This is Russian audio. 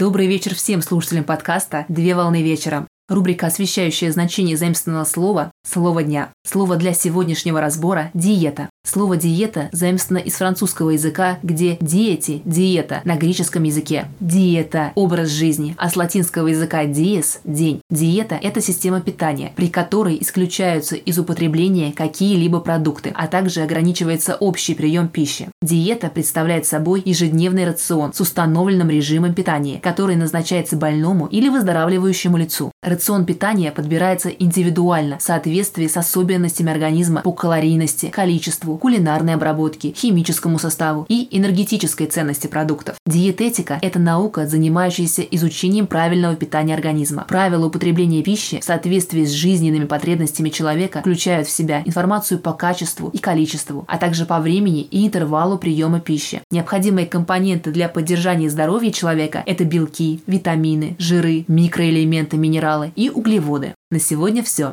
Добрый вечер всем слушателям подкаста «Две волны вечером». Рубрика, освещающая значение заимственного слова «Слово дня». Слово для сегодняшнего разбора – «диета». Слово «диета» заимствовано из французского языка, где «диети» – «диета» на греческом языке. Диета – образ жизни, а с латинского языка «диес» – «день». Диета – это система питания, при которой исключаются из употребления какие-либо продукты, а также ограничивается общий прием пищи. Диета представляет собой ежедневный рацион с установленным режимом питания, который назначается больному или выздоравливающему лицу. Рацион питания подбирается индивидуально в соответствии с особенностями организма по калорийности, количеству, кулинарной обработке, химическому составу и энергетической ценности продуктов. Диететика – это наука, занимающаяся изучением правильного питания организма. Правила употребления пищи в соответствии с жизненными потребностями человека включают в себя информацию по качеству и количеству, а также по времени и интервалу приема пищи. Необходимые компоненты для поддержания здоровья человека – это белки, витамины, жиры, микроэлементы, минералы и углеводы. На сегодня все.